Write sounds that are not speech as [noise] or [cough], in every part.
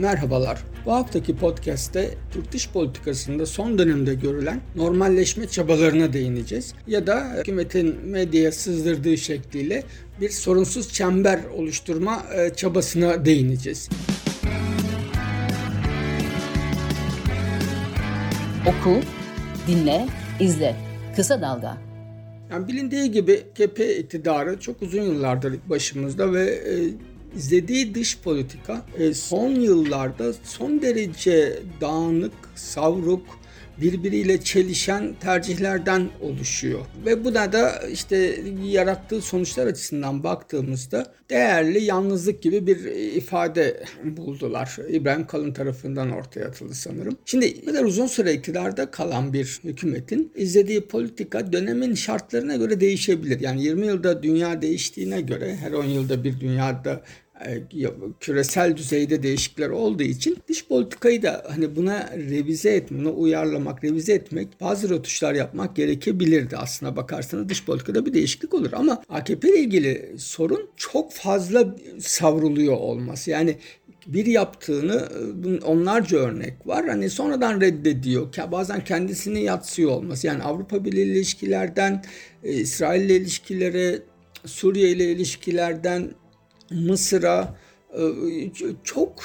Merhabalar. Bu haftaki podcast'te Türk dış politikasında son dönemde görülen normalleşme çabalarına değineceğiz. Ya da hükümetin medyaya sızdırdığı şekliyle bir sorunsuz çember oluşturma e, çabasına değineceğiz. Oku, dinle, izle. Kısa Dalga. Yani bilindiği gibi KP iktidarı çok uzun yıllardır başımızda ve e, izlediği dış politika e, son yıllarda son derece dağınık, savruk, birbiriyle çelişen tercihlerden oluşuyor. Ve buna da işte yarattığı sonuçlar açısından baktığımızda değerli yalnızlık gibi bir ifade buldular. İbrahim Kalın tarafından ortaya atıldı sanırım. Şimdi bu kadar uzun süre iktidarda kalan bir hükümetin izlediği politika dönemin şartlarına göre değişebilir. Yani 20 yılda dünya değiştiğine göre her 10 yılda bir dünyada küresel düzeyde değişiklikler olduğu için dış politikayı da hani buna revize etmek, buna uyarlamak, revize etmek, bazı rötuşlar yapmak gerekebilirdi aslına bakarsanız dış politikada bir değişiklik olur. Ama AKP ile ilgili sorun çok fazla savruluyor olması. Yani bir yaptığını onlarca örnek var. Hani sonradan reddediyor. Bazen kendisini yatsıyor olması. Yani Avrupa Birliği ilişkilerden e, İsrail ile ilişkilere, Suriye ile ilişkilerden Mısır'a e, çok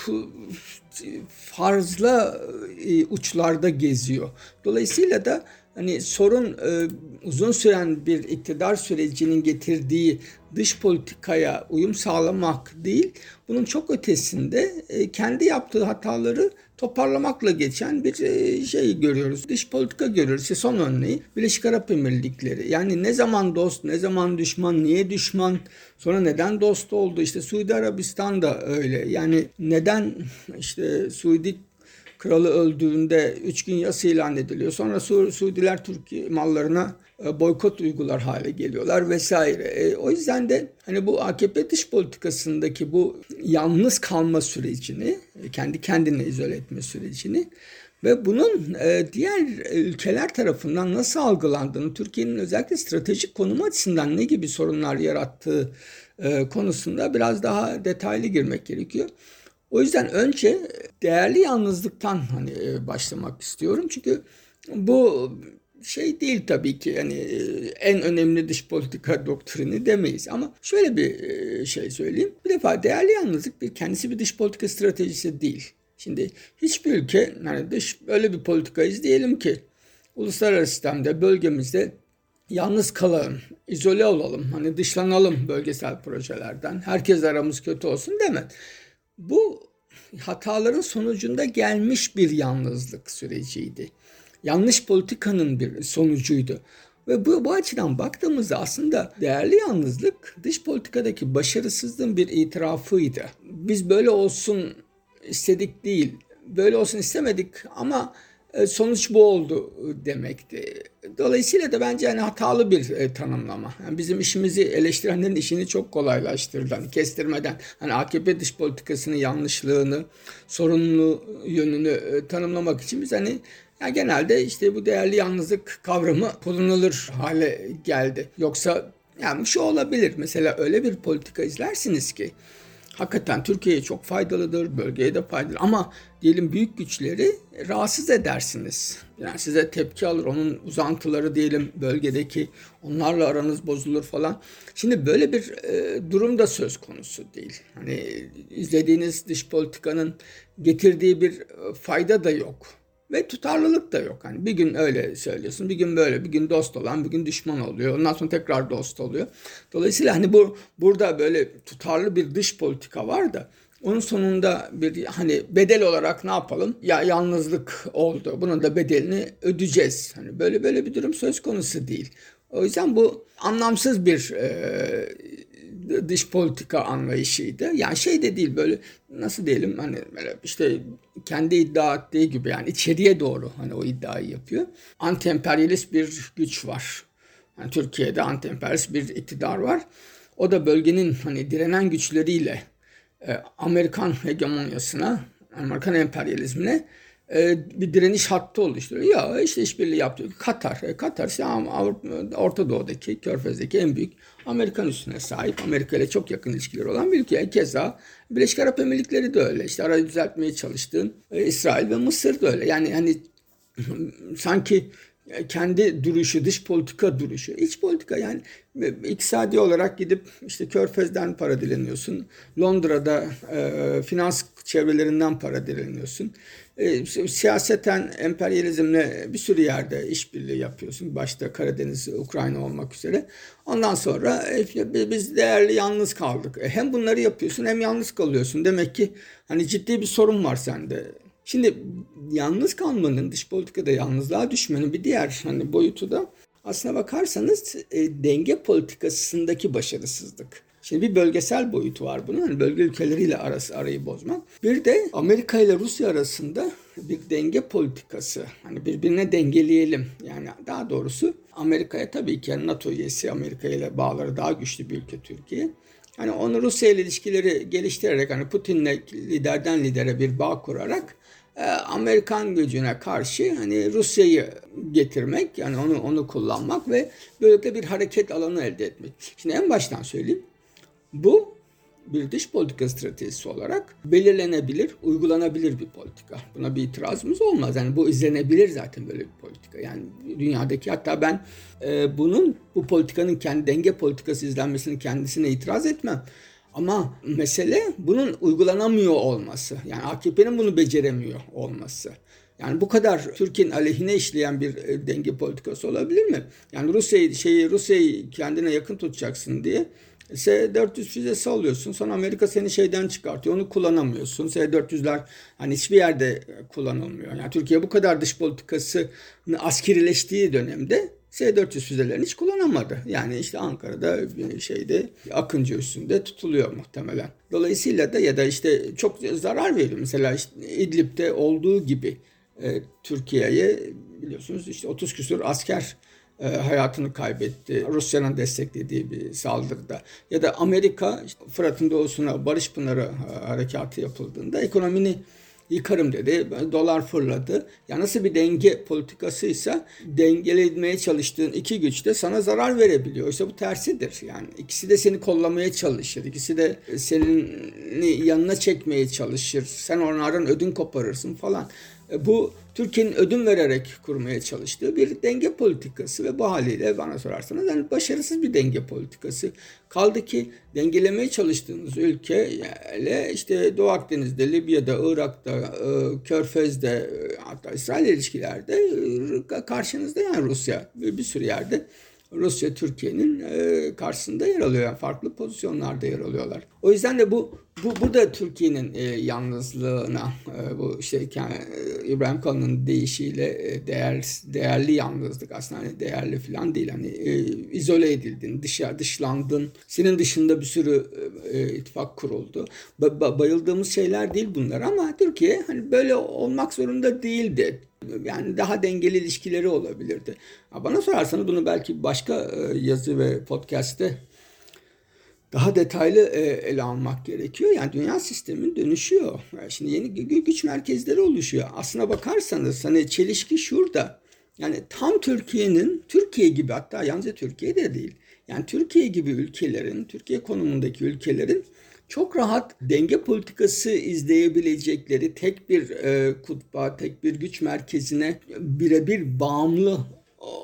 fazla e, uçlarda geziyor. Dolayısıyla da hani sorun e, uzun süren bir iktidar sürecinin getirdiği dış politikaya uyum sağlamak değil, bunun çok ötesinde kendi yaptığı hataları toparlamakla geçen bir e, şey görüyoruz. Dış politika görüyoruz. İşte son örneği Birleşik Arap Emirlikleri. Yani ne zaman dost, ne zaman düşman, niye düşman, sonra neden dost oldu? İşte Suudi Arabistan da öyle. Yani neden işte Suudi kralı öldüğünde 3 gün yas ilan ediliyor. Sonra Su Suudiler Türkiye mallarına e, boykot uygular hale geliyorlar vesaire. E, o yüzden de hani bu AKP dış politikasındaki bu yalnız kalma sürecini, e, kendi kendine izole etme sürecini ve bunun e, diğer ülkeler tarafından nasıl algılandığını, Türkiye'nin özellikle stratejik konumu açısından ne gibi sorunlar yarattığı e, konusunda biraz daha detaylı girmek gerekiyor. O yüzden önce değerli yalnızlıktan hani e, başlamak istiyorum. Çünkü bu şey değil tabii ki yani e, en önemli dış politika doktrini demeyiz ama şöyle bir e, şey söyleyeyim. Bir defa değerli yalnızlık bir kendisi bir dış politika stratejisi değil. Şimdi hiçbir ülke yani dış öyle bir politika izleyelim ki uluslararası sistemde bölgemizde yalnız kalalım, izole olalım, hani dışlanalım bölgesel projelerden, herkes aramız kötü olsun demez. Bu hataların sonucunda gelmiş bir yalnızlık süreciydi yanlış politikanın bir sonucuydu. Ve bu, bu açıdan baktığımızda aslında değerli yalnızlık dış politikadaki başarısızlığın bir itirafıydı. Biz böyle olsun istedik değil, böyle olsun istemedik ama e, sonuç bu oldu demekti. Dolayısıyla da bence yani hatalı bir e, tanımlama. Yani bizim işimizi eleştirenlerin işini çok kolaylaştırdı. Hani kestirmeden hani AKP dış politikasının yanlışlığını, sorunlu yönünü e, tanımlamak için biz hani yani genelde işte bu değerli yalnızlık kavramı kullanılır hale geldi. Yoksa yani şu olabilir. Mesela öyle bir politika izlersiniz ki hakikaten Türkiye'ye çok faydalıdır, bölgeye de faydalı ama diyelim büyük güçleri rahatsız edersiniz. Yani size tepki alır, onun uzantıları diyelim bölgedeki onlarla aranız bozulur falan. Şimdi böyle bir e, durum da söz konusu değil. Hani izlediğiniz dış politikanın getirdiği bir e, fayda da yok. Ve tutarlılık da yok. Hani bir gün öyle söylüyorsun, bir gün böyle, bir gün dost olan, bir gün düşman oluyor. Ondan sonra tekrar dost oluyor. Dolayısıyla hani bu burada böyle tutarlı bir dış politika var da onun sonunda bir hani bedel olarak ne yapalım? Ya yalnızlık oldu. Bunun da bedelini ödeyeceğiz. Hani böyle böyle bir durum söz konusu değil. O yüzden bu anlamsız bir e, dış politika anlayışıydı. Yani şey de değil böyle nasıl diyelim hani böyle işte kendi iddia ettiği gibi yani içeriye doğru hani o iddiayı yapıyor. Anti-emperyalist bir güç var. Yani Türkiye'de anti-emperyalist bir iktidar var. O da bölgenin hani direnen güçleriyle e, Amerikan [laughs] hegemonyasına, Amerikan emperyalizmine e, bir direniş hattı oluşturuyor. Ya işte işbirliği yaptı. Katar. E, Katar ise Avrupa, Orta Doğu'daki, Körfez'deki en büyük Amerikan üstüne sahip. Amerika ile çok yakın ilişkileri olan bir ülke. Keza Birleşik Arap Emirlikleri de öyle. İşte arayı düzeltmeye çalıştığın İsrail ve Mısır da öyle. Yani hani [clears throat] sanki kendi duruşu, dış politika duruşu, iç politika yani iktisadi olarak gidip işte Körfez'den para dileniyorsun. Londra'da e, finans çevrelerinden para dileniyorsun. E, siyaseten emperyalizmle bir sürü yerde işbirliği yapıyorsun. Başta Karadeniz, Ukrayna olmak üzere. Ondan sonra e, biz değerli yalnız kaldık. E, hem bunları yapıyorsun hem yalnız kalıyorsun. Demek ki hani ciddi bir sorun var sende. Şimdi yalnız kalmanın, dış politikada yalnızlığa düşmenin bir diğer hani boyutu da aslına bakarsanız e, denge politikasındaki başarısızlık. Şimdi bir bölgesel boyutu var bunun. Hani bölge ülkeleriyle arası arayı bozmak. Bir de Amerika ile Rusya arasında bir denge politikası. Hani birbirine dengeleyelim. Yani daha doğrusu Amerika'ya tabii ki NATO üyesi Amerika ile bağları daha güçlü bir ülke Türkiye. Hani onu Rusya ile ilişkileri geliştirerek hani Putin'le liderden lidere bir bağ kurarak Amerikan gücüne karşı hani Rusya'yı getirmek yani onu onu kullanmak ve böylelikle bir hareket alanı elde etmek. Şimdi en baştan söyleyeyim. Bu bir dış politika stratejisi olarak belirlenebilir, uygulanabilir bir politika. Buna bir itirazımız olmaz. Yani bu izlenebilir zaten böyle bir politika. Yani dünyadaki hatta ben e, bunun bu politikanın kendi denge politikası izlenmesinin kendisine itiraz etmem. Ama mesele bunun uygulanamıyor olması. Yani AKP'nin bunu beceremiyor olması. Yani bu kadar Türkiye'nin aleyhine işleyen bir e, denge politikası olabilir mi? Yani Rusya'yı şeyi Rusya'yı kendine yakın tutacaksın diye S-400 füzesi alıyorsun. Sonra Amerika seni şeyden çıkartıyor. Onu kullanamıyorsun. S-400'ler hani hiçbir yerde kullanılmıyor. Yani Türkiye bu kadar dış politikası askerileştiği dönemde S-400 füzelerini hiç kullanamadı. Yani işte Ankara'da bir şeyde Akıncı üstünde tutuluyor muhtemelen. Dolayısıyla da ya da işte çok zarar veriyor. Mesela işte İdlib'de olduğu gibi e, Türkiye'ye biliyorsunuz işte 30 küsur asker e, hayatını kaybetti. Rusya'nın desteklediği bir saldırıda. Ya da Amerika işte Fırat'ın doğusuna Barış Pınarı e, harekatı yapıldığında ekonomini yıkarım dedi. Dolar fırladı. Ya nasıl bir denge politikasıysa dengelemeye çalıştığın iki güç de sana zarar verebiliyor. İşte bu tersidir. Yani ikisi de seni kollamaya çalışır. İkisi de senin yanına çekmeye çalışır. Sen onlardan ödün koparırsın falan. E, bu Türkiye'nin ödün vererek kurmaya çalıştığı bir denge politikası ve bu haliyle bana sorarsanız yani başarısız bir denge politikası. Kaldı ki dengelemeye çalıştığınız ülke ile işte Doğu Akdeniz'de, Libya'da, Irak'ta, e, Körfez'de e, hatta İsrail ilişkilerde karşınızda yani Rusya bir sürü yerde Rusya Türkiye'nin karşısında yer alıyor. Yani farklı pozisyonlarda yer alıyorlar. O yüzden de bu bu burada Türkiye'nin e, yalnızlığına e, bu işte e, İbrahim Kalın'ın deyişiyle e, değer değerli yalnızlık aslında hani değerli falan değil hani e, izole edildin, dışa dışlandın. Senin dışında bir sürü e, e, ittifak kuruldu. Ba, ba, bayıldığımız şeyler değil bunlar ama Türkiye hani böyle olmak zorunda değildi. Yani daha dengeli ilişkileri olabilirdi. Bana sorarsanız bunu belki başka e, yazı ve podcast'te daha detaylı e, ele almak gerekiyor. Yani dünya sistemin dönüşüyor. şimdi yeni güç merkezleri oluşuyor. Aslına bakarsanız hani çelişki şurada. Yani tam Türkiye'nin, Türkiye gibi hatta yalnızca Türkiye'de değil. Yani Türkiye gibi ülkelerin, Türkiye konumundaki ülkelerin çok rahat denge politikası izleyebilecekleri tek bir e, kutba, tek bir güç merkezine birebir bağımlı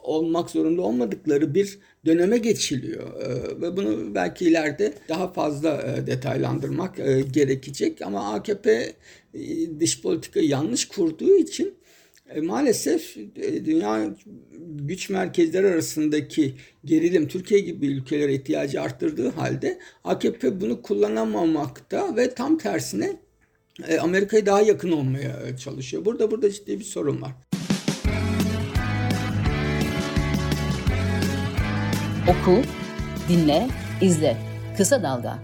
olmak zorunda olmadıkları bir döneme geçiliyor. E, ve bunu belki ileride daha fazla e, detaylandırmak e, gerekecek. Ama AKP e, dış politikayı yanlış kurduğu için maalesef dünya güç merkezleri arasındaki gerilim Türkiye gibi ülkelere ihtiyacı arttırdığı halde AKP bunu kullanamamakta ve tam tersine Amerika'ya daha yakın olmaya çalışıyor. Burada burada ciddi bir sorun var. Oku, dinle, izle. Kısa Dalga.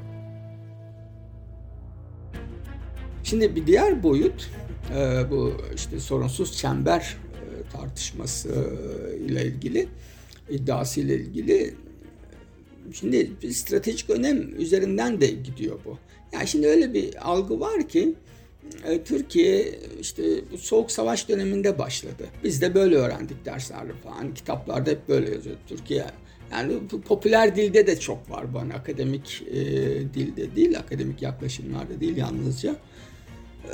Şimdi bir diğer boyut e, bu işte sorunsuz çember e, tartışması e, ile ilgili iddiası ile ilgili şimdi stratejik önem üzerinden de gidiyor bu. Yani şimdi öyle bir algı var ki Türkiye işte bu soğuk savaş döneminde başladı. Biz de böyle öğrendik derslerde falan. Kitaplarda hep böyle yazıyor. Türkiye yani popüler dilde de çok var bana akademik e, dilde değil, akademik yaklaşımlarda değil yalnızca.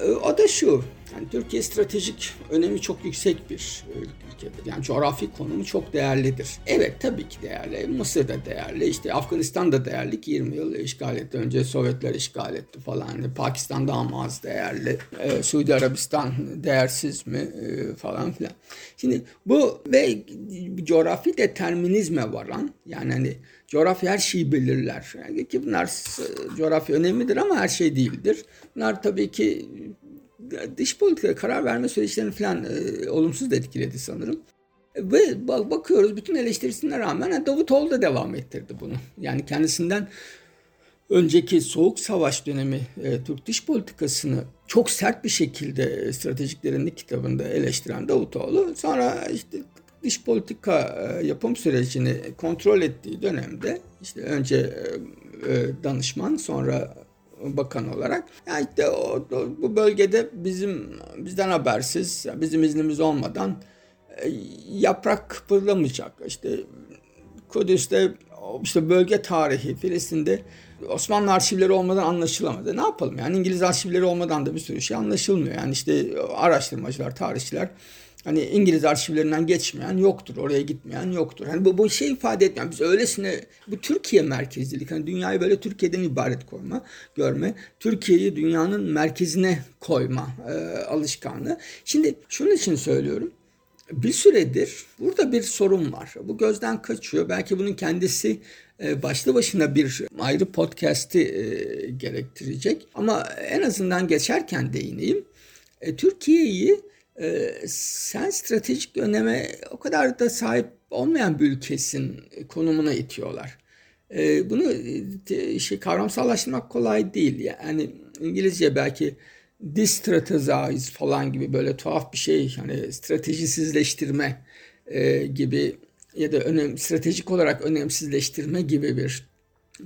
E, o da şu, yani Türkiye stratejik önemi çok yüksek bir e, ülkedir. Yani coğrafi konumu çok değerlidir. Evet tabii ki değerli. Mısır da değerli. İşte Afganistan da değerli ki 20 yıl işgal etti. Önce Sovyetler işgal etti falan. Pakistan daha mı az değerli? Ee, Suudi Arabistan değersiz mi? Ee, falan filan. Şimdi bu ve coğrafi determinizme varan yani hani coğrafya her şeyi belirler. Yani ki bunlar coğrafya önemlidir ama her şey değildir. Bunlar tabii ki dış politika karar verme süreçlerini falan e, olumsuz da etkiledi sanırım. Ve bakıyoruz bütün eleştirisine rağmen Davutoğlu da devam ettirdi bunu. Yani kendisinden önceki soğuk savaş dönemi e, Türk dış politikasını çok sert bir şekilde stratejik derinlik kitabında eleştiren Davutoğlu sonra işte dış politika e, yapım sürecini kontrol ettiği dönemde işte önce e, e danışman sonra bakan olarak. Yani işte o, o, bu bölgede bizim bizden habersiz, bizim iznimiz olmadan e, yaprak kıpırdamayacak. İşte Kudüs'te işte bölge tarihi Filistin'de Osmanlı arşivleri olmadan anlaşılamadı. Ne yapalım yani İngiliz arşivleri olmadan da bir sürü şey anlaşılmıyor. Yani işte araştırmacılar, tarihçiler Hani İngiliz arşivlerinden geçmeyen yoktur. Oraya gitmeyen yoktur. Hani bu, bu şey ifade etmiyor. Biz öylesine bu Türkiye merkezlilik. Hani dünyayı böyle Türkiye'den ibaret koyma, görme. Türkiye'yi dünyanın merkezine koyma e, alışkanlığı. Şimdi şunun için söylüyorum. Bir süredir burada bir sorun var. Bu gözden kaçıyor. Belki bunun kendisi e, başlı başına bir ayrı podcast'i e, gerektirecek. Ama en azından geçerken değineyim. E, Türkiye'yi e, sen stratejik öneme o kadar da sahip olmayan bir ülkesin konumuna itiyorlar. E, bunu e, şey, kavramsallaştırmak kolay değil. Yani İngilizce belki distrategize falan gibi böyle tuhaf bir şey hani stratejisizleştirme e, gibi ya da önem, stratejik olarak önemsizleştirme gibi bir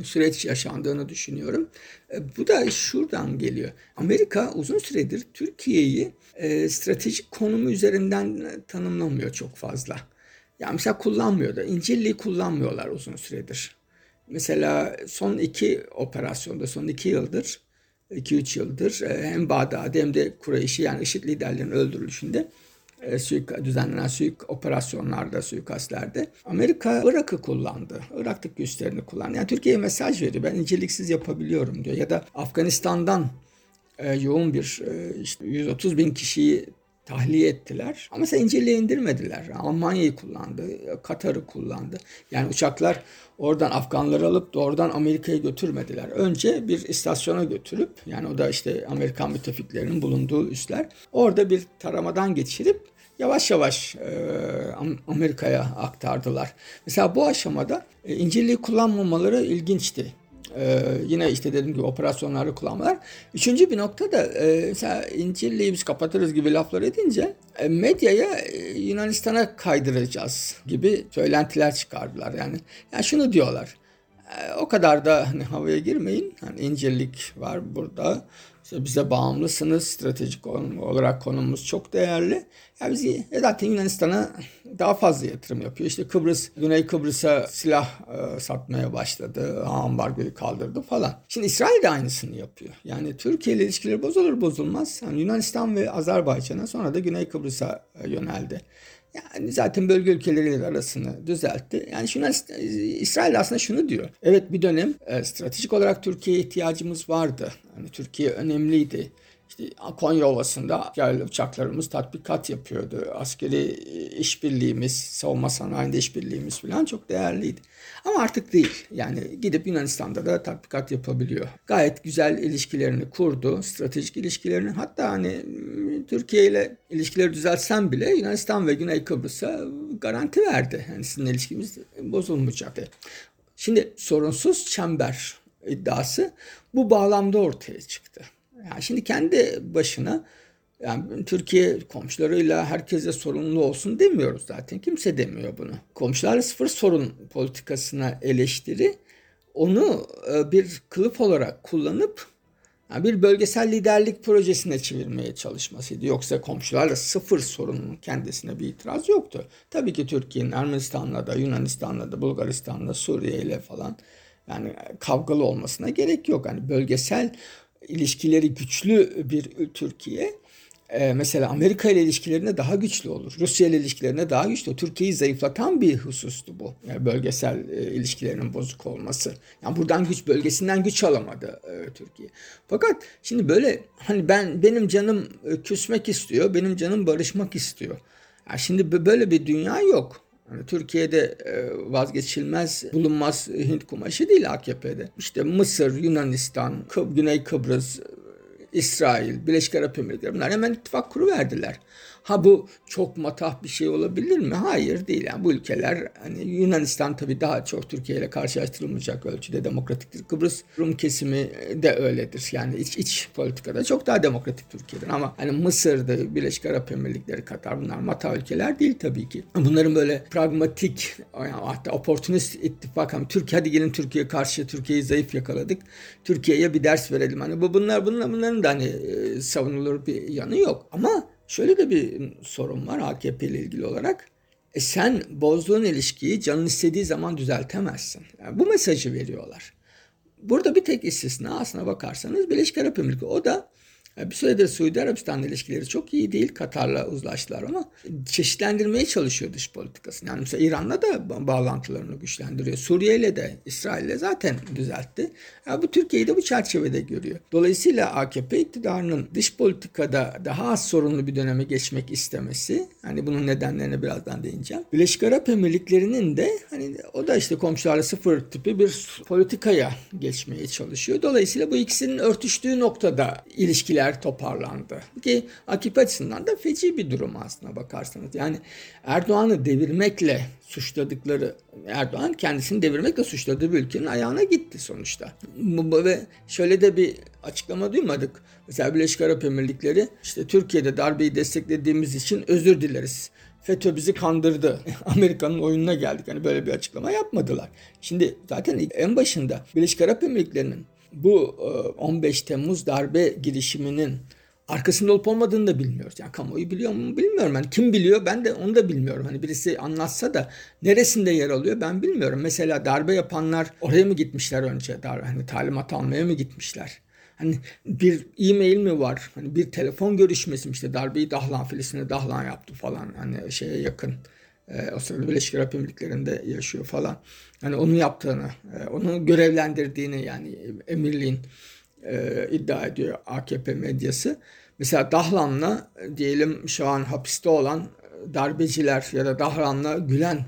süreç yaşandığını düşünüyorum. E, bu da şuradan geliyor. Amerika uzun süredir Türkiye'yi e, stratejik konumu üzerinden tanımlamıyor çok fazla. Yani mesela kullanmıyor da. İncirli'yi kullanmıyorlar uzun süredir. Mesela son iki operasyonda, son iki yıldır, iki üç yıldır e, hem Bağdat'ta hem de Kureyş'i yani IŞİD liderlerinin öldürülüşünde e, suik, düzenlenen suik operasyonlarda, suikastlerde Amerika Irak'ı kullandı. Irak'taki güçlerini kullandı. Yani Türkiye'ye mesaj veriyor. Ben inceliksiz yapabiliyorum diyor. Ya da Afganistan'dan e, yoğun bir e, işte 130 bin kişiyi tahliye ettiler. Ama mesela İncirli'ye indirmediler. Almanya'yı kullandı, Katar'ı kullandı. Yani uçaklar oradan Afganları alıp doğrudan Amerika'ya götürmediler. Önce bir istasyona götürüp yani o da işte Amerikan müttefiklerinin bulunduğu üsler. Orada bir taramadan geçirip yavaş yavaş e, Amerika'ya aktardılar. Mesela bu aşamada e, İncirli'yi kullanmamaları ilginçti. Ee, yine işte dediğim gibi operasyonları kullanmalar. Üçüncü bir nokta da e, mesela İncil'liği biz kapatırız gibi laflar edince e, medyaya e, Yunanistan'a kaydıracağız gibi söylentiler çıkardılar. Yani, yani şunu diyorlar. E, o kadar da hani havaya girmeyin. Hani İncil'lik var burada. İşte bize bağımlısınız. Stratejik olarak konumumuz çok değerli. Yani biz zaten Yunanistan'a daha fazla yatırım yapıyor. İşte Kıbrıs, Güney Kıbrıs'a silah e, satmaya başladı. Ambargoyu kaldırdı falan. Şimdi İsrail de aynısını yapıyor. Yani Türkiye ile ilişkileri bozulur bozulmaz. Yani Yunanistan ve Azerbaycan'a sonra da Güney Kıbrıs'a e, yöneldi. Yani zaten bölge ülkeleriyle arasını düzeltti. Yani şuna, İsrail aslında şunu diyor. Evet bir dönem e, stratejik olarak Türkiye'ye ihtiyacımız vardı. Yani Türkiye önemliydi. İşte Konya Ovası'nda yerli uçaklarımız tatbikat yapıyordu. Askeri işbirliğimiz, savunma sanayinde işbirliğimiz falan çok değerliydi. Ama artık değil. Yani gidip Yunanistan'da da tatbikat yapabiliyor. Gayet güzel ilişkilerini kurdu. Stratejik ilişkilerini. Hatta hani Türkiye ile ilişkileri düzeltsem bile Yunanistan ve Güney Kıbrıs'a garanti verdi. Yani sizin ilişkimiz bozulmayacak. Şimdi sorunsuz çember iddiası bu bağlamda ortaya çıktı. Yani şimdi kendi başına yani Türkiye komşularıyla herkese sorunlu olsun demiyoruz zaten. Kimse demiyor bunu. Komşularla sıfır sorun politikasına eleştiri onu e, bir kılıf olarak kullanıp Yani bir bölgesel liderlik projesine çevirmeye çalışmasıydı. Yoksa komşularla sıfır sorunun kendisine bir itiraz yoktu. Tabii ki Türkiye'nin Ermenistan'la da, Yunanistan'la da, Bulgaristan'la, Suriye ile falan yani kavgalı olmasına gerek yok. Yani bölgesel ilişkileri güçlü bir Türkiye e, mesela Amerika ile ilişkilerine daha güçlü olur. Rusya ile ilişkilerine daha güçlü. Türkiye'yi zayıflatan bir husustu bu. Yani bölgesel e, ilişkilerinin bozuk olması. Yani buradan güç bölgesinden güç alamadı e, Türkiye. Fakat şimdi böyle hani ben benim canım e, küsmek istiyor, benim canım barışmak istiyor. Yani şimdi böyle bir dünya yok. Yani Türkiye'de e, vazgeçilmez bulunmaz Hint kumaşı değil AKP'de. İşte Mısır, Yunanistan, Güney Kıbrıs, İsrail, Birleşik Arap Emirlikleri bunlar hemen ittifak kuru verdiler. Ha bu çok matah bir şey olabilir mi? Hayır değil. Yani bu ülkeler hani Yunanistan tabii daha çok Türkiye ile karşılaştırılmayacak ölçüde demokratiktir. Kıbrıs Rum kesimi de öyledir. Yani iç, iç politikada çok daha demokratik Türkiye'den ama hani Mısır'da Birleşik Arap Emirlikleri, Katar bunlar matah ülkeler değil tabii ki. Bunların böyle pragmatik yani hatta oportunist ittifak hani Türkiye hadi gelin Türkiye karşı Türkiye'yi zayıf yakaladık. Türkiye'ye bir ders verelim. Hani bu bunlar bunlar bunların da hani e, savunulur bir yanı yok. Ama Şöyle de bir sorun var AKP ile ilgili olarak. E sen bozduğun ilişkiyi canın istediği zaman düzeltemezsin. Yani bu mesajı veriyorlar. Burada bir tek istisna aslına bakarsanız Birleşik Arap Emirlikleri. O da bir süredir Suudi Arabistan ilişkileri çok iyi değil. Katar'la uzlaştılar ama çeşitlendirmeye çalışıyor dış politikasını. Yani mesela İran'la da bağlantılarını güçlendiriyor. Suriye de İsrail'le zaten düzeltti. Yani bu Türkiye'yi de bu çerçevede görüyor. Dolayısıyla AKP iktidarının dış politikada daha az sorunlu bir döneme geçmek istemesi, hani bunun nedenlerine birazdan değineceğim. Birleşik Arap Emirlikleri'nin de hani o da işte komşularla sıfır tipi bir politikaya geçmeye çalışıyor. Dolayısıyla bu ikisinin örtüştüğü noktada ilişkiler yer toparlandı. Ki AKP açısından da feci bir durum aslına bakarsanız. Yani Erdoğan'ı devirmekle suçladıkları Erdoğan kendisini devirmekle suçladığı bir ülkenin ayağına gitti sonuçta. Ve şöyle de bir açıklama duymadık. Mesela Birleşik Arap Emirlikleri işte Türkiye'de darbeyi desteklediğimiz için özür dileriz. FETÖ bizi kandırdı. [laughs] Amerika'nın oyununa geldik. Hani böyle bir açıklama yapmadılar. Şimdi zaten en başında Birleşik Arap Emirlikleri'nin bu 15 e, Temmuz darbe girişiminin arkasında olup olmadığını da bilmiyoruz. Yani kamuoyu biliyor mu bilmiyorum. Yani kim biliyor ben de onu da bilmiyorum. Hani birisi anlatsa da neresinde yer alıyor ben bilmiyorum. Mesela darbe yapanlar oraya mı gitmişler önce? Dar, hani talimat almaya mı gitmişler? Hani bir e-mail mi var? Hani bir telefon görüşmesi mi işte darbeyi Dahlan Filistin'e Dahlan yaptı falan. Hani şeye yakın. E, o sırada Birleşik Arap Emirlikleri'nde yaşıyor falan. Hani onu yaptığını, e, onu görevlendirdiğini yani emirliğin e, iddia ediyor AKP medyası. Mesela Dahlan'la diyelim şu an hapiste olan darbeciler ya da Dahlan'la Gülen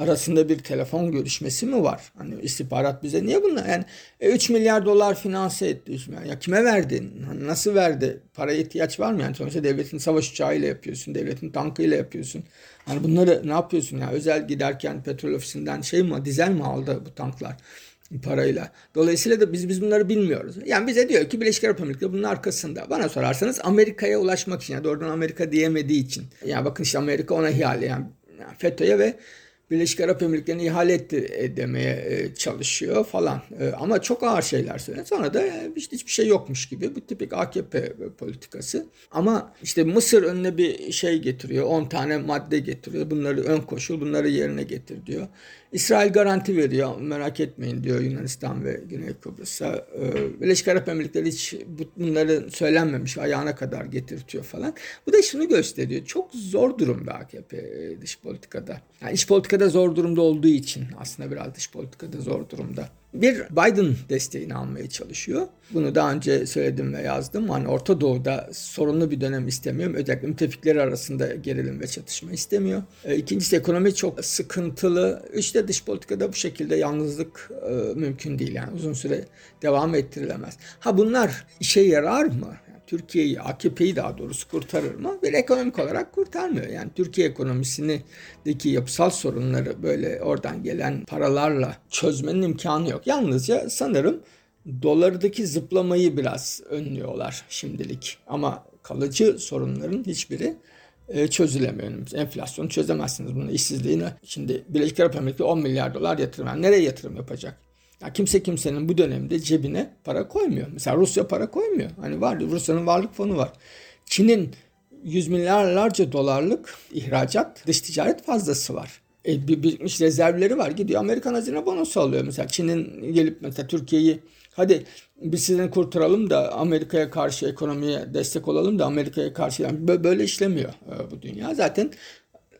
arasında bir telefon görüşmesi mi var? Hani istihbarat bize niye bunlar? Yani e, 3 milyar dolar finanse etti. Ya kime verdin? Hani nasıl verdi? Paraya ihtiyaç var mı? Yani sonuçta devletin savaş uçağıyla yapıyorsun. Devletin tankıyla yapıyorsun. Hani bunları ne yapıyorsun ya? Özel giderken petrol ofisinden şey mi, dizel mi aldı bu tanklar? parayla. Dolayısıyla da biz biz bunları bilmiyoruz. Yani bize diyor ki Birleşik Arap Emirlikleri bunun arkasında. Bana sorarsanız Amerika'ya ulaşmak için yani doğrudan Amerika diyemediği için. Yani bakın işte Amerika ona ihale yani FETÖ'ye ve Birleşik Arap Emirlikleri'ne ihale etti demeye e, çalışıyor falan. E, ama çok ağır şeyler söylüyor. Sonra da işte hiçbir şey yokmuş gibi. Bu tipik AKP politikası. Ama işte Mısır önüne bir şey getiriyor. 10 tane madde getiriyor. Bunları ön koşul, bunları yerine getir diyor. İsrail garanti veriyor. Merak etmeyin diyor Yunanistan ve Güney Kıbrıs'a. E, Birleşik Arap Emirlikleri hiç bunları söylenmemiş. Ayağına kadar getirtiyor falan. Bu da şunu gösteriyor. Çok zor durumda AKP dış politikada. Yani iç politikada politikada zor durumda olduğu için aslında biraz dış politikada zor durumda. Bir Biden desteğini almaya çalışıyor. Bunu daha önce söyledim ve yazdım. Hani Orta Doğu'da sorunlu bir dönem istemiyorum. Özellikle müttefikleri arasında gerilim ve çatışma istemiyor. E, ikincisi ekonomi çok sıkıntılı. İşte dış politikada bu şekilde yalnızlık e, mümkün değil. Yani uzun süre devam ettirilemez. Ha bunlar işe yarar mı? Türkiye'yi, AKP'yi daha doğrusu kurtarır mı? Bir ekonomik olarak kurtarmıyor. Yani Türkiye ekonomisindeki yapısal sorunları böyle oradan gelen paralarla çözmenin imkanı yok. Yalnızca sanırım dolardaki zıplamayı biraz önlüyorlar şimdilik. Ama kalıcı sorunların hiçbiri e, çözülemiyor. Enflasyonu çözemezsiniz bunu, işsizliğini. Şimdi Birleşik Arap Emirlikleri 10 milyar dolar yatırım. Yani nereye yatırım yapacak? Ya kimse kimsenin bu dönemde cebine para koymuyor. Mesela Rusya para koymuyor. Hani var Rusya'nın varlık fonu var. Çin'in yüz milyarlarca dolarlık ihracat, dış ticaret fazlası var. E, bir, birikmiş rezervleri var. Gidiyor Amerikan hazine bonosu alıyor. Mesela Çin'in gelip mesela Türkiye'yi hadi biz sizin kurtaralım da Amerika'ya karşı ekonomiye destek olalım da Amerika'ya karşı yani böyle işlemiyor e, bu dünya. Zaten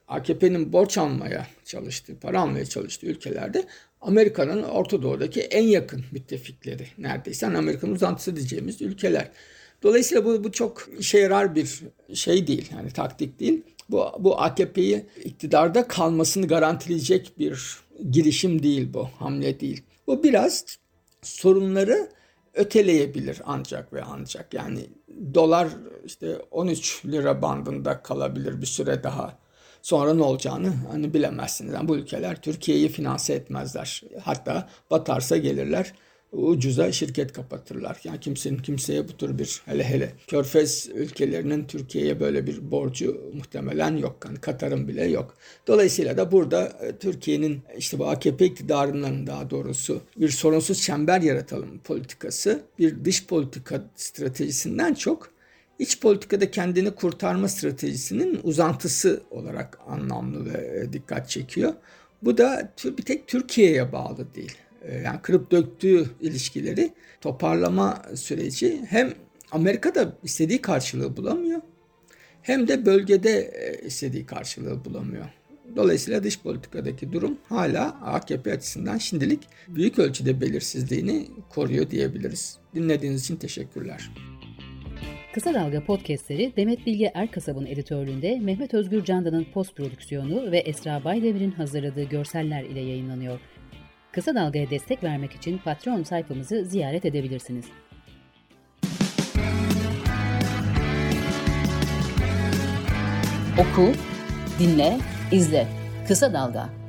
AKP'nin borç almaya çalıştığı, para almaya çalıştığı ülkelerde Amerika'nın Orta Doğu'daki en yakın müttefikleri neredeyse Amerika'nın uzantısı diyeceğimiz ülkeler. Dolayısıyla bu, bu çok işe yarar bir şey değil. Yani taktik değil. Bu, bu AKP'yi iktidarda kalmasını garantileyecek bir girişim değil bu. Hamle değil. Bu biraz sorunları öteleyebilir ancak ve ancak. Yani dolar işte 13 lira bandında kalabilir bir süre daha. Sonra ne olacağını hani bilemezsiniz. Yani bu ülkeler Türkiye'yi finanse etmezler. Hatta batarsa gelirler ucuza şirket kapatırlar. Yani kimsenin kimseye bu tür bir hele hele Körfez ülkelerinin Türkiye'ye böyle bir borcu muhtemelen yok. Yani Katar'ın bile yok. Dolayısıyla da burada e, Türkiye'nin işte bu AKP iktidarının daha doğrusu bir sorunsuz çember yaratalım politikası bir dış politika stratejisinden çok iç politikada kendini kurtarma stratejisinin uzantısı olarak anlamlı ve e, dikkat çekiyor. Bu da bir tek Türkiye'ye bağlı değil. E, yani kırıp döktüğü ilişkileri toparlama süreci hem Amerika'da istediği karşılığı bulamıyor hem de bölgede e, istediği karşılığı bulamıyor. Dolayısıyla dış politikadaki durum hala AKP açısından şimdilik büyük ölçüde belirsizliğini koruyor diyebiliriz. Dinlediğiniz için teşekkürler. Kısa Dalga podcastleri Demet Bilge Erkasab'ın editörlüğünde Mehmet Özgür Candan'ın post prodüksiyonu ve Esra Baydemir'in hazırladığı görseller ile yayınlanıyor. Kısa Dalga'ya destek vermek için Patreon sayfamızı ziyaret edebilirsiniz. Oku, dinle, izle. Kısa Dalga.